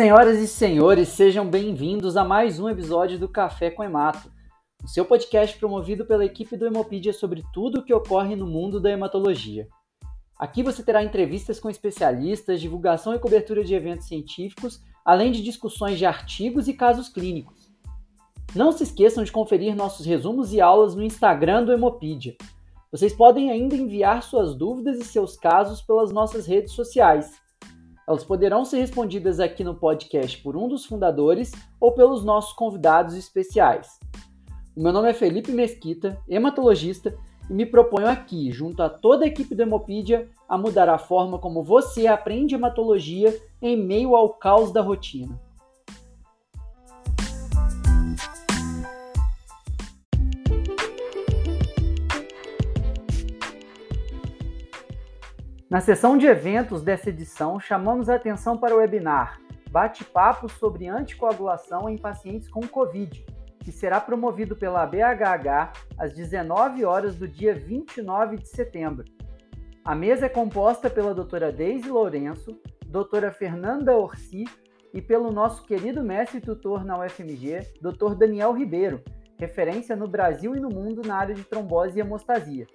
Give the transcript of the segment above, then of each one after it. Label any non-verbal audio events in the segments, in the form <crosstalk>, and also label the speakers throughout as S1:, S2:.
S1: Senhoras e senhores, sejam bem-vindos a mais um episódio do Café com Hemato, o seu podcast promovido pela equipe do Hemopedia sobre tudo o que ocorre no mundo da hematologia. Aqui você terá entrevistas com especialistas, divulgação e cobertura de eventos científicos, além de discussões de artigos e casos clínicos. Não se esqueçam de conferir nossos resumos e aulas no Instagram do Hemopedia. Vocês podem ainda enviar suas dúvidas e seus casos pelas nossas redes sociais. Elas poderão ser respondidas aqui no podcast por um dos fundadores ou pelos nossos convidados especiais. O meu nome é Felipe Mesquita, hematologista, e me proponho aqui, junto a toda a equipe do Hemopedia, a mudar a forma como você aprende hematologia em meio ao caos da rotina. Na seção de eventos dessa edição, chamamos a atenção para o webinar Bate-papo sobre anticoagulação em pacientes com Covid, que será promovido pela BHH às 19 horas do dia 29 de setembro. A mesa é composta pela doutora Deise Lourenço, doutora Fernanda Orsi e pelo nosso querido mestre e tutor na UFMG, doutor Daniel Ribeiro, referência no Brasil e no mundo na área de trombose e hemostasia.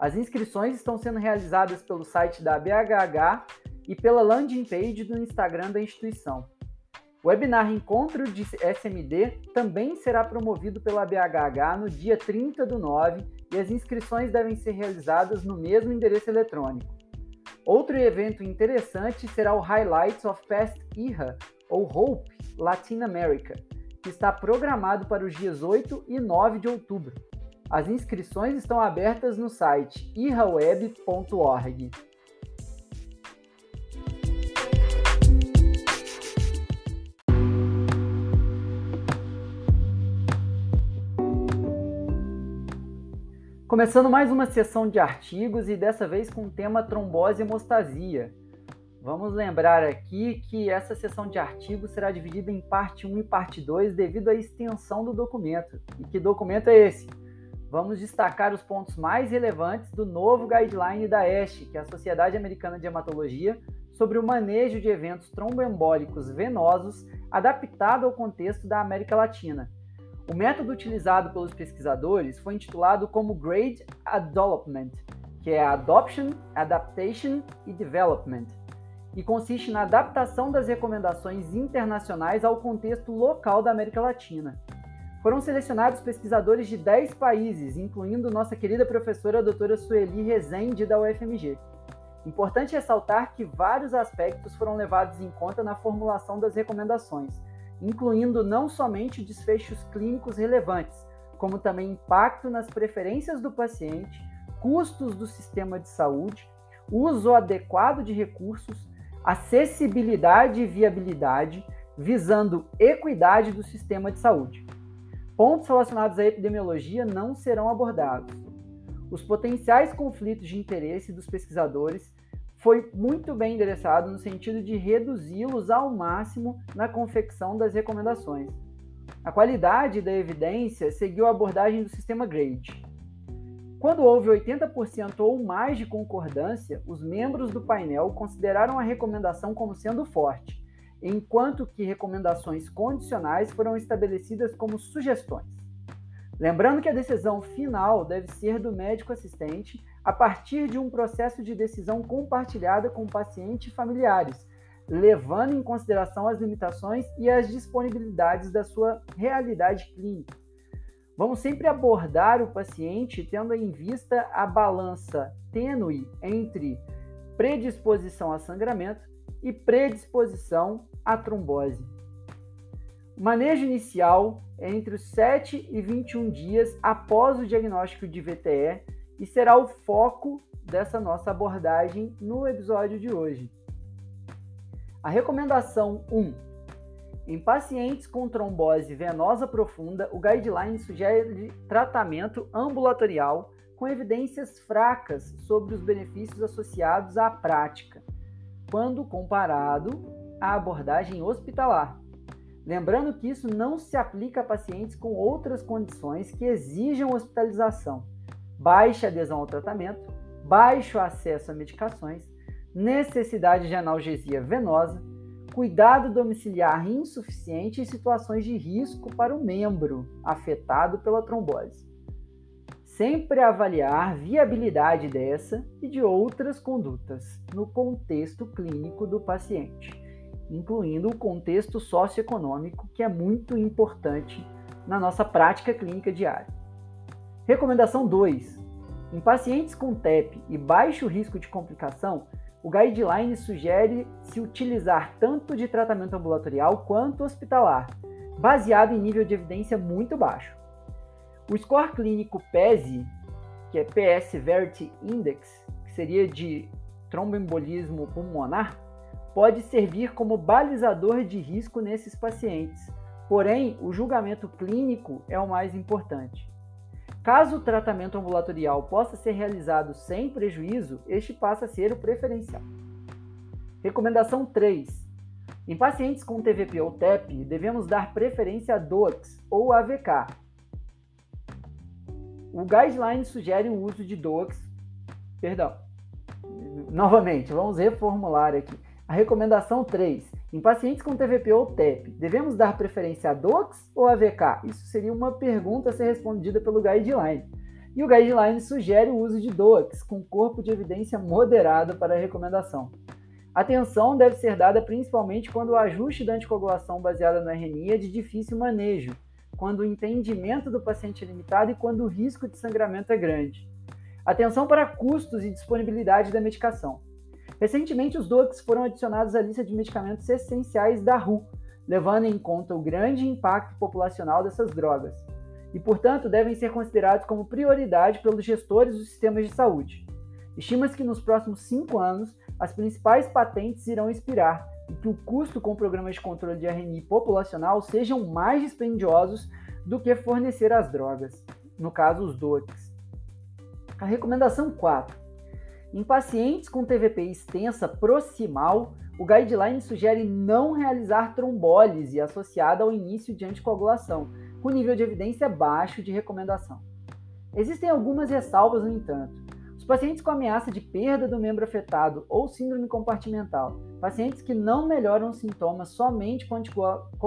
S1: As inscrições estão sendo realizadas pelo site da BHH e pela landing page do Instagram da instituição. O webinar Encontro de SMD também será promovido pela BHH no dia 30 do 9 e as inscrições devem ser realizadas no mesmo endereço eletrônico. Outro evento interessante será o Highlights of Past IHA, ou HOPE Latin America, que está programado para os dias 8 e 9 de outubro. As inscrições estão abertas no site ihaweb.org. Começando mais uma sessão de artigos e dessa vez com o tema trombose e hemostasia. Vamos lembrar aqui que essa sessão de artigos será dividida em parte 1 e parte 2 devido à extensão do documento. E que documento é esse? Vamos destacar os pontos mais relevantes do novo guideline da ESH, que é a Sociedade Americana de Hematologia, sobre o manejo de eventos tromboembólicos venosos adaptado ao contexto da América Latina. O método utilizado pelos pesquisadores foi intitulado como Grade Development, que é Adoption, Adaptation e Development, e consiste na adaptação das recomendações internacionais ao contexto local da América Latina. Foram selecionados pesquisadores de 10 países, incluindo nossa querida professora doutora Sueli Rezende, da UFMG. Importante ressaltar que vários aspectos foram levados em conta na formulação das recomendações, incluindo não somente desfechos clínicos relevantes, como também impacto nas preferências do paciente, custos do sistema de saúde, uso adequado de recursos, acessibilidade e viabilidade, visando equidade do sistema de saúde. Pontos relacionados à epidemiologia não serão abordados. Os potenciais conflitos de interesse dos pesquisadores foi muito bem endereçado no sentido de reduzi-los ao máximo na confecção das recomendações. A qualidade da evidência seguiu a abordagem do sistema GRADE. Quando houve 80% ou mais de concordância, os membros do painel consideraram a recomendação como sendo forte enquanto que recomendações condicionais foram estabelecidas como sugestões. Lembrando que a decisão final deve ser do médico assistente a partir de um processo de decisão compartilhada com o paciente e familiares, levando em consideração as limitações e as disponibilidades da sua realidade clínica. Vamos sempre abordar o paciente tendo em vista a balança tênue entre predisposição a sangramento e predisposição à trombose. O manejo inicial é entre os 7 e 21 dias após o diagnóstico de VTE e será o foco dessa nossa abordagem no episódio de hoje. A recomendação 1. Em pacientes com trombose venosa profunda, o guideline sugere tratamento ambulatorial com evidências fracas sobre os benefícios associados à prática quando comparado à abordagem hospitalar. Lembrando que isso não se aplica a pacientes com outras condições que exijam hospitalização, baixa adesão ao tratamento, baixo acesso a medicações, necessidade de analgesia venosa, cuidado domiciliar insuficiente em situações de risco para o membro afetado pela trombose. Sempre avaliar viabilidade dessa e de outras condutas no contexto clínico do paciente, incluindo o contexto socioeconômico, que é muito importante na nossa prática clínica diária. Recomendação 2. Em pacientes com TEP e baixo risco de complicação, o guideline sugere se utilizar tanto de tratamento ambulatorial quanto hospitalar, baseado em nível de evidência muito baixo. O score clínico PESI, que é PS Verity Index, que seria de tromboembolismo pulmonar, pode servir como balizador de risco nesses pacientes. Porém, o julgamento clínico é o mais importante. Caso o tratamento ambulatorial possa ser realizado sem prejuízo, este passa a ser o preferencial. Recomendação 3. Em pacientes com TVP ou TEP, devemos dar preferência a DOACs ou AVK. O guideline sugere o uso de DOACs. Perdão. Novamente, vamos reformular aqui. A recomendação 3 em pacientes com TVP ou TEP, devemos dar preferência a DOX ou AVK? Isso seria uma pergunta a ser respondida pelo guideline. E o guideline sugere o uso de DOX, com corpo de evidência moderado para a recomendação. Atenção deve ser dada principalmente quando o ajuste da anticoagulação baseada no RNI é de difícil manejo, quando o entendimento do paciente é limitado e quando o risco de sangramento é grande. Atenção para custos e disponibilidade da medicação. Recentemente, os DOACs foram adicionados à lista de medicamentos essenciais da RU, levando em conta o grande impacto populacional dessas drogas, e, portanto, devem ser considerados como prioridade pelos gestores dos sistemas de saúde. Estima-se que nos próximos cinco anos, as principais patentes irão expirar que o custo com programas de controle de RNI populacional sejam mais dispendiosos do que fornecer as drogas, no caso, os DOACs. A recomendação 4 em pacientes com TVP extensa proximal, o guideline sugere não realizar trombólise associada ao início de anticoagulação, com nível de evidência baixo de recomendação. Existem algumas ressalvas, no entanto. Pacientes com ameaça de perda do membro afetado ou síndrome compartimental, pacientes que não melhoram sintomas somente com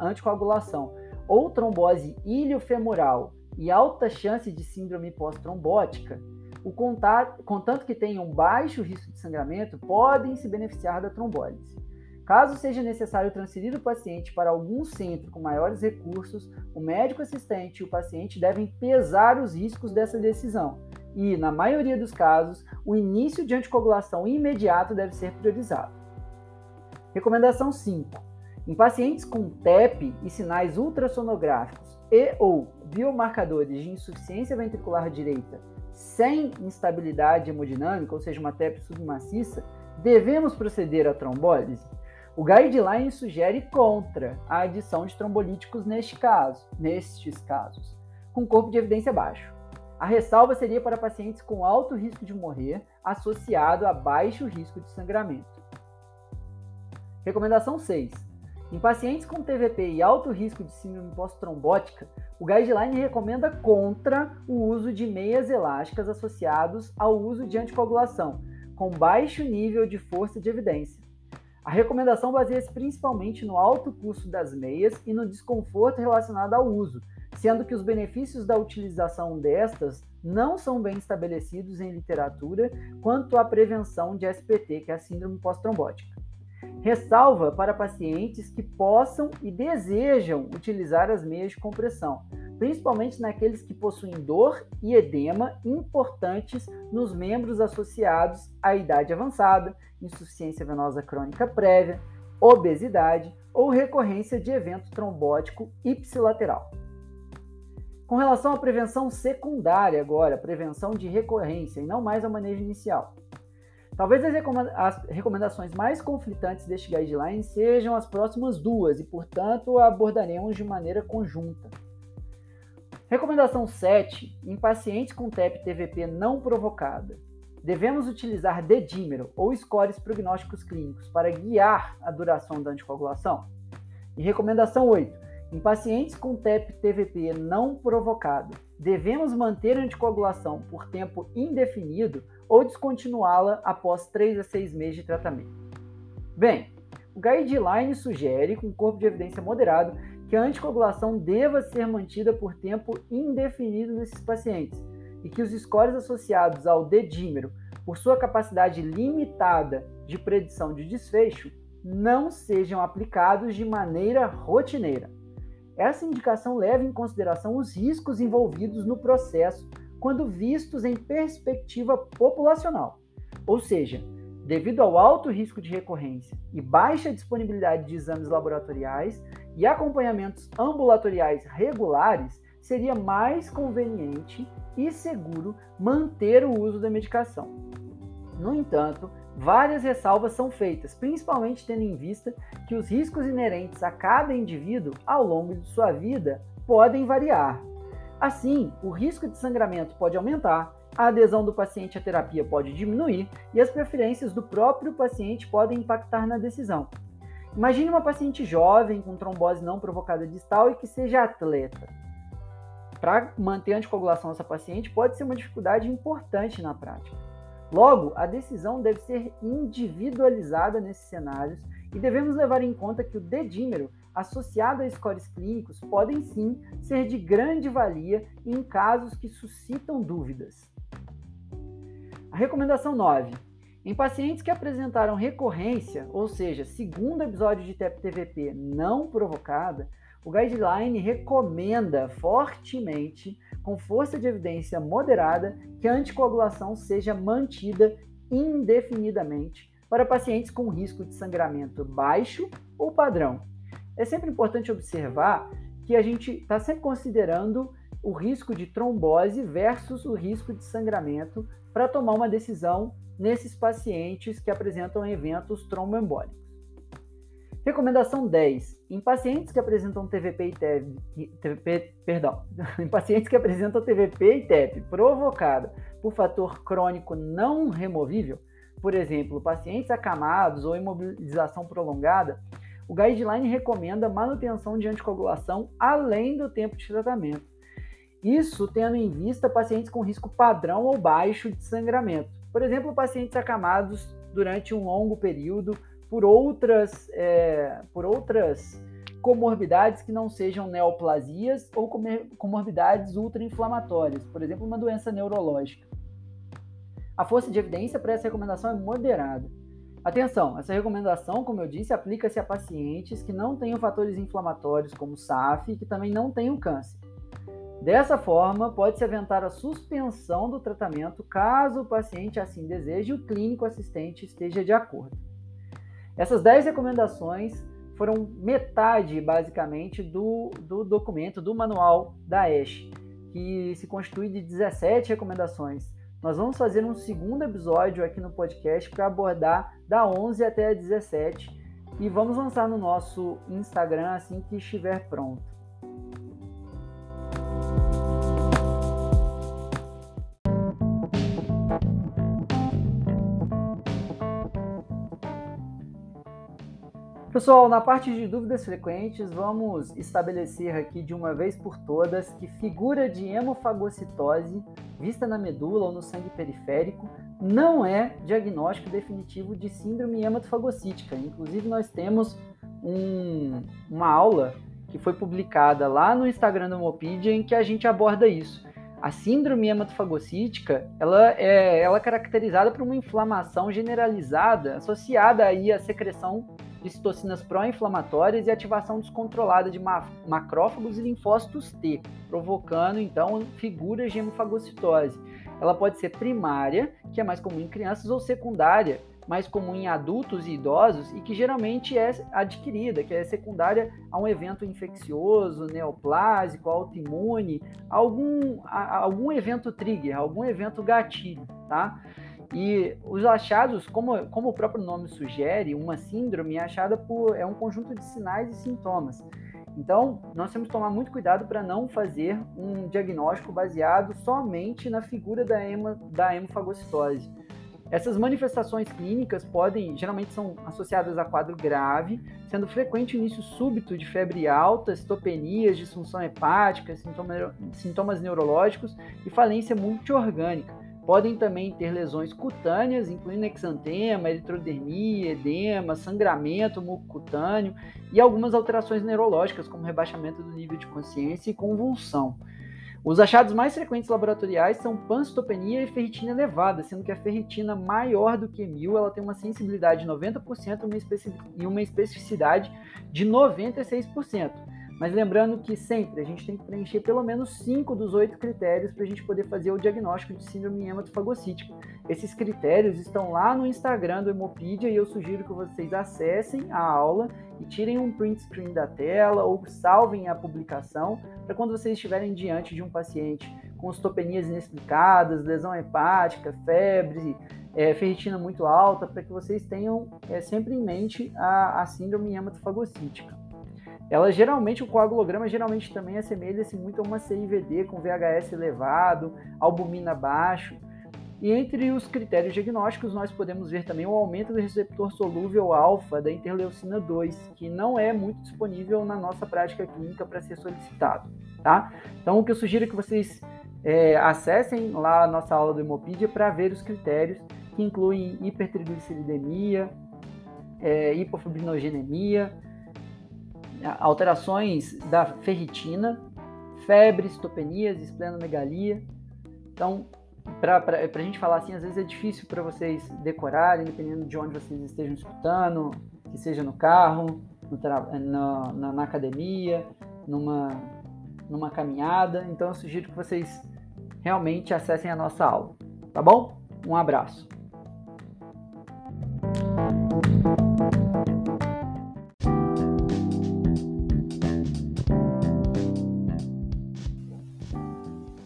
S1: anticoagulação, ou trombose iliofemoral e alta chance de síndrome pós-trombótica, o contato, contanto que tenham baixo risco de sangramento, podem se beneficiar da trombólise. Caso seja necessário transferir o paciente para algum centro com maiores recursos, o médico assistente e o paciente devem pesar os riscos dessa decisão. E, na maioria dos casos, o início de anticoagulação imediato deve ser priorizado. Recomendação 5. Em pacientes com TEP e sinais ultrassonográficos e ou biomarcadores de insuficiência ventricular direita sem instabilidade hemodinâmica, ou seja, uma TEP submaciça, devemos proceder à trombólise? O guideline sugere contra a adição de trombolíticos neste caso, nestes casos, com corpo de evidência baixo. A ressalva seria para pacientes com alto risco de morrer, associado a baixo risco de sangramento. Recomendação 6. Em pacientes com TVP e alto risco de síndrome pós-trombótica, o guideline recomenda contra o uso de meias elásticas associados ao uso de anticoagulação, com baixo nível de força de evidência. A recomendação baseia-se principalmente no alto custo das meias e no desconforto relacionado ao uso, sendo que os benefícios da utilização destas não são bem estabelecidos em literatura quanto à prevenção de SPT, que é a síndrome pós-trombótica. Ressalva para pacientes que possam e desejam utilizar as meias de compressão, principalmente naqueles que possuem dor e edema importantes nos membros associados à idade avançada, insuficiência venosa crônica prévia, obesidade ou recorrência de evento trombótico ipsilateral. Com relação à prevenção secundária agora, prevenção de recorrência e não mais ao manejo inicial. Talvez as recomendações mais conflitantes deste guideline sejam as próximas duas e, portanto, abordaremos de maneira conjunta. Recomendação 7. Em pacientes com TEP-TVP não provocada, devemos utilizar dedímero ou scores prognósticos clínicos para guiar a duração da anticoagulação? E recomendação 8. Em pacientes com TEP-TVP não provocada, devemos manter a anticoagulação por tempo indefinido ou descontinuá-la após 3 a 6 meses de tratamento. Bem, o guideline sugere, com corpo de evidência moderado, que a anticoagulação deva ser mantida por tempo indefinido nesses pacientes e que os scores associados ao D-dímero, por sua capacidade limitada de predição de desfecho, não sejam aplicados de maneira rotineira. Essa indicação leva em consideração os riscos envolvidos no processo quando vistos em perspectiva populacional, ou seja, devido ao alto risco de recorrência e baixa disponibilidade de exames laboratoriais e acompanhamentos ambulatoriais regulares, seria mais conveniente e seguro manter o uso da medicação. No entanto, várias ressalvas são feitas, principalmente tendo em vista que os riscos inerentes a cada indivíduo ao longo de sua vida podem variar. Assim, o risco de sangramento pode aumentar, a adesão do paciente à terapia pode diminuir e as preferências do próprio paciente podem impactar na decisão. Imagine uma paciente jovem com trombose não provocada distal e que seja atleta. Para manter a anticoagulação dessa paciente pode ser uma dificuldade importante na prática. Logo, a decisão deve ser individualizada nesses cenários e devemos levar em conta que o dedímero associado a scores clínicos podem sim ser de grande valia em casos que suscitam dúvidas. A recomendação 9. Em pacientes que apresentaram recorrência, ou seja, segundo episódio de TEP-TVP não provocada, o guideline recomenda fortemente, com força de evidência moderada, que a anticoagulação seja mantida indefinidamente para pacientes com risco de sangramento baixo ou padrão. É sempre importante observar que a gente está sempre considerando o risco de trombose versus o risco de sangramento para tomar uma decisão nesses pacientes que apresentam eventos tromboembólicos. Recomendação 10. Em pacientes que apresentam TVP e TEP, TVP, perdão, <laughs> em pacientes que apresentam TVP e TEP provocada por fator crônico não removível, por exemplo, pacientes acamados ou imobilização prolongada, o guideline recomenda manutenção de anticoagulação além do tempo de tratamento isso tendo em vista pacientes com risco padrão ou baixo de sangramento. Por exemplo, pacientes acamados durante um longo período por outras, é, por outras comorbidades que não sejam neoplasias ou comorbidades ultra-inflamatórias, por exemplo, uma doença neurológica. A força de evidência para essa recomendação é moderada. Atenção, essa recomendação, como eu disse, aplica-se a pacientes que não tenham fatores inflamatórios como SAF e que também não tenham câncer. Dessa forma, pode-se aventar a suspensão do tratamento caso o paciente assim deseje e o clínico assistente esteja de acordo. Essas 10 recomendações foram metade, basicamente, do, do documento, do manual da ESH, que se constitui de 17 recomendações. Nós vamos fazer um segundo episódio aqui no podcast para abordar da 11 até a 17 e vamos lançar no nosso Instagram assim que estiver pronto. Pessoal, na parte de dúvidas frequentes, vamos estabelecer aqui de uma vez por todas que figura de hemofagocitose vista na medula ou no sangue periférico não é diagnóstico definitivo de síndrome hematofagocítica. Inclusive, nós temos um, uma aula que foi publicada lá no Instagram do Mopedia em que a gente aborda isso. A síndrome hematofagocítica, ela é, ela é caracterizada por uma inflamação generalizada associada aí à secreção de citocinas pró-inflamatórias e ativação descontrolada de macrófagos e linfócitos T, provocando então figuras de hemofagocitose. Ela pode ser primária, que é mais comum em crianças, ou secundária, mais comum em adultos e idosos e que geralmente é adquirida, que é secundária a um evento infeccioso, neoplásico, autoimune, algum, algum evento trigger, algum evento gatilho, tá? E os achados, como, como o próprio nome sugere, uma síndrome é achada por é um conjunto de sinais e sintomas. Então, nós temos que tomar muito cuidado para não fazer um diagnóstico baseado somente na figura da, hema, da hemofagocitose. Essas manifestações clínicas podem, geralmente são associadas a quadro grave, sendo frequente o início súbito de febre alta, citopenias, disfunção hepática, sintomas, sintomas neurológicos e falência multiorgânica Podem também ter lesões cutâneas, incluindo exantema, eritrodermia, edema, sangramento mucocutâneo e algumas alterações neurológicas, como rebaixamento do nível de consciência e convulsão. Os achados mais frequentes laboratoriais são pancitopenia e ferritina elevada, sendo que a ferritina maior do que 1000 ela tem uma sensibilidade de 90% e uma especificidade de 96%. Mas lembrando que sempre a gente tem que preencher pelo menos 5 dos 8 critérios para a gente poder fazer o diagnóstico de síndrome hematofagocítica. Esses critérios estão lá no Instagram do Hemopedia e eu sugiro que vocês acessem a aula e tirem um print screen da tela ou salvem a publicação para quando vocês estiverem diante de um paciente com ostopenias inexplicadas, lesão hepática, febre, é, ferritina muito alta, para que vocês tenham é, sempre em mente a, a síndrome hematofagocítica ela geralmente, o coagulograma geralmente também assemelha-se muito a uma CIVD com VHS elevado, albumina baixo. E entre os critérios diagnósticos, nós podemos ver também o aumento do receptor solúvel alfa da interleucina 2, que não é muito disponível na nossa prática clínica para ser solicitado. Tá? Então, o que eu sugiro é que vocês é, acessem lá a nossa aula do Hemopedia para ver os critérios que incluem hipertrigliceridemia, é, hipofibrogenemia, alterações da ferritina, febre, estopenias, esplenomegalia. Então, para a gente falar assim, às vezes é difícil para vocês decorarem, dependendo de onde vocês estejam escutando, que seja no carro, no na, na, na, academia, numa, numa caminhada. Então, eu sugiro que vocês realmente acessem a nossa aula. Tá bom? Um abraço.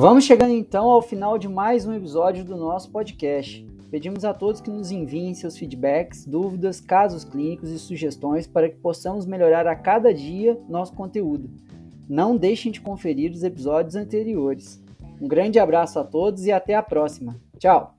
S1: Vamos chegando então ao final de mais um episódio do nosso podcast. Pedimos a todos que nos enviem seus feedbacks, dúvidas, casos clínicos e sugestões para que possamos melhorar a cada dia nosso conteúdo. Não deixem de conferir os episódios anteriores. Um grande abraço a todos e até a próxima. Tchau!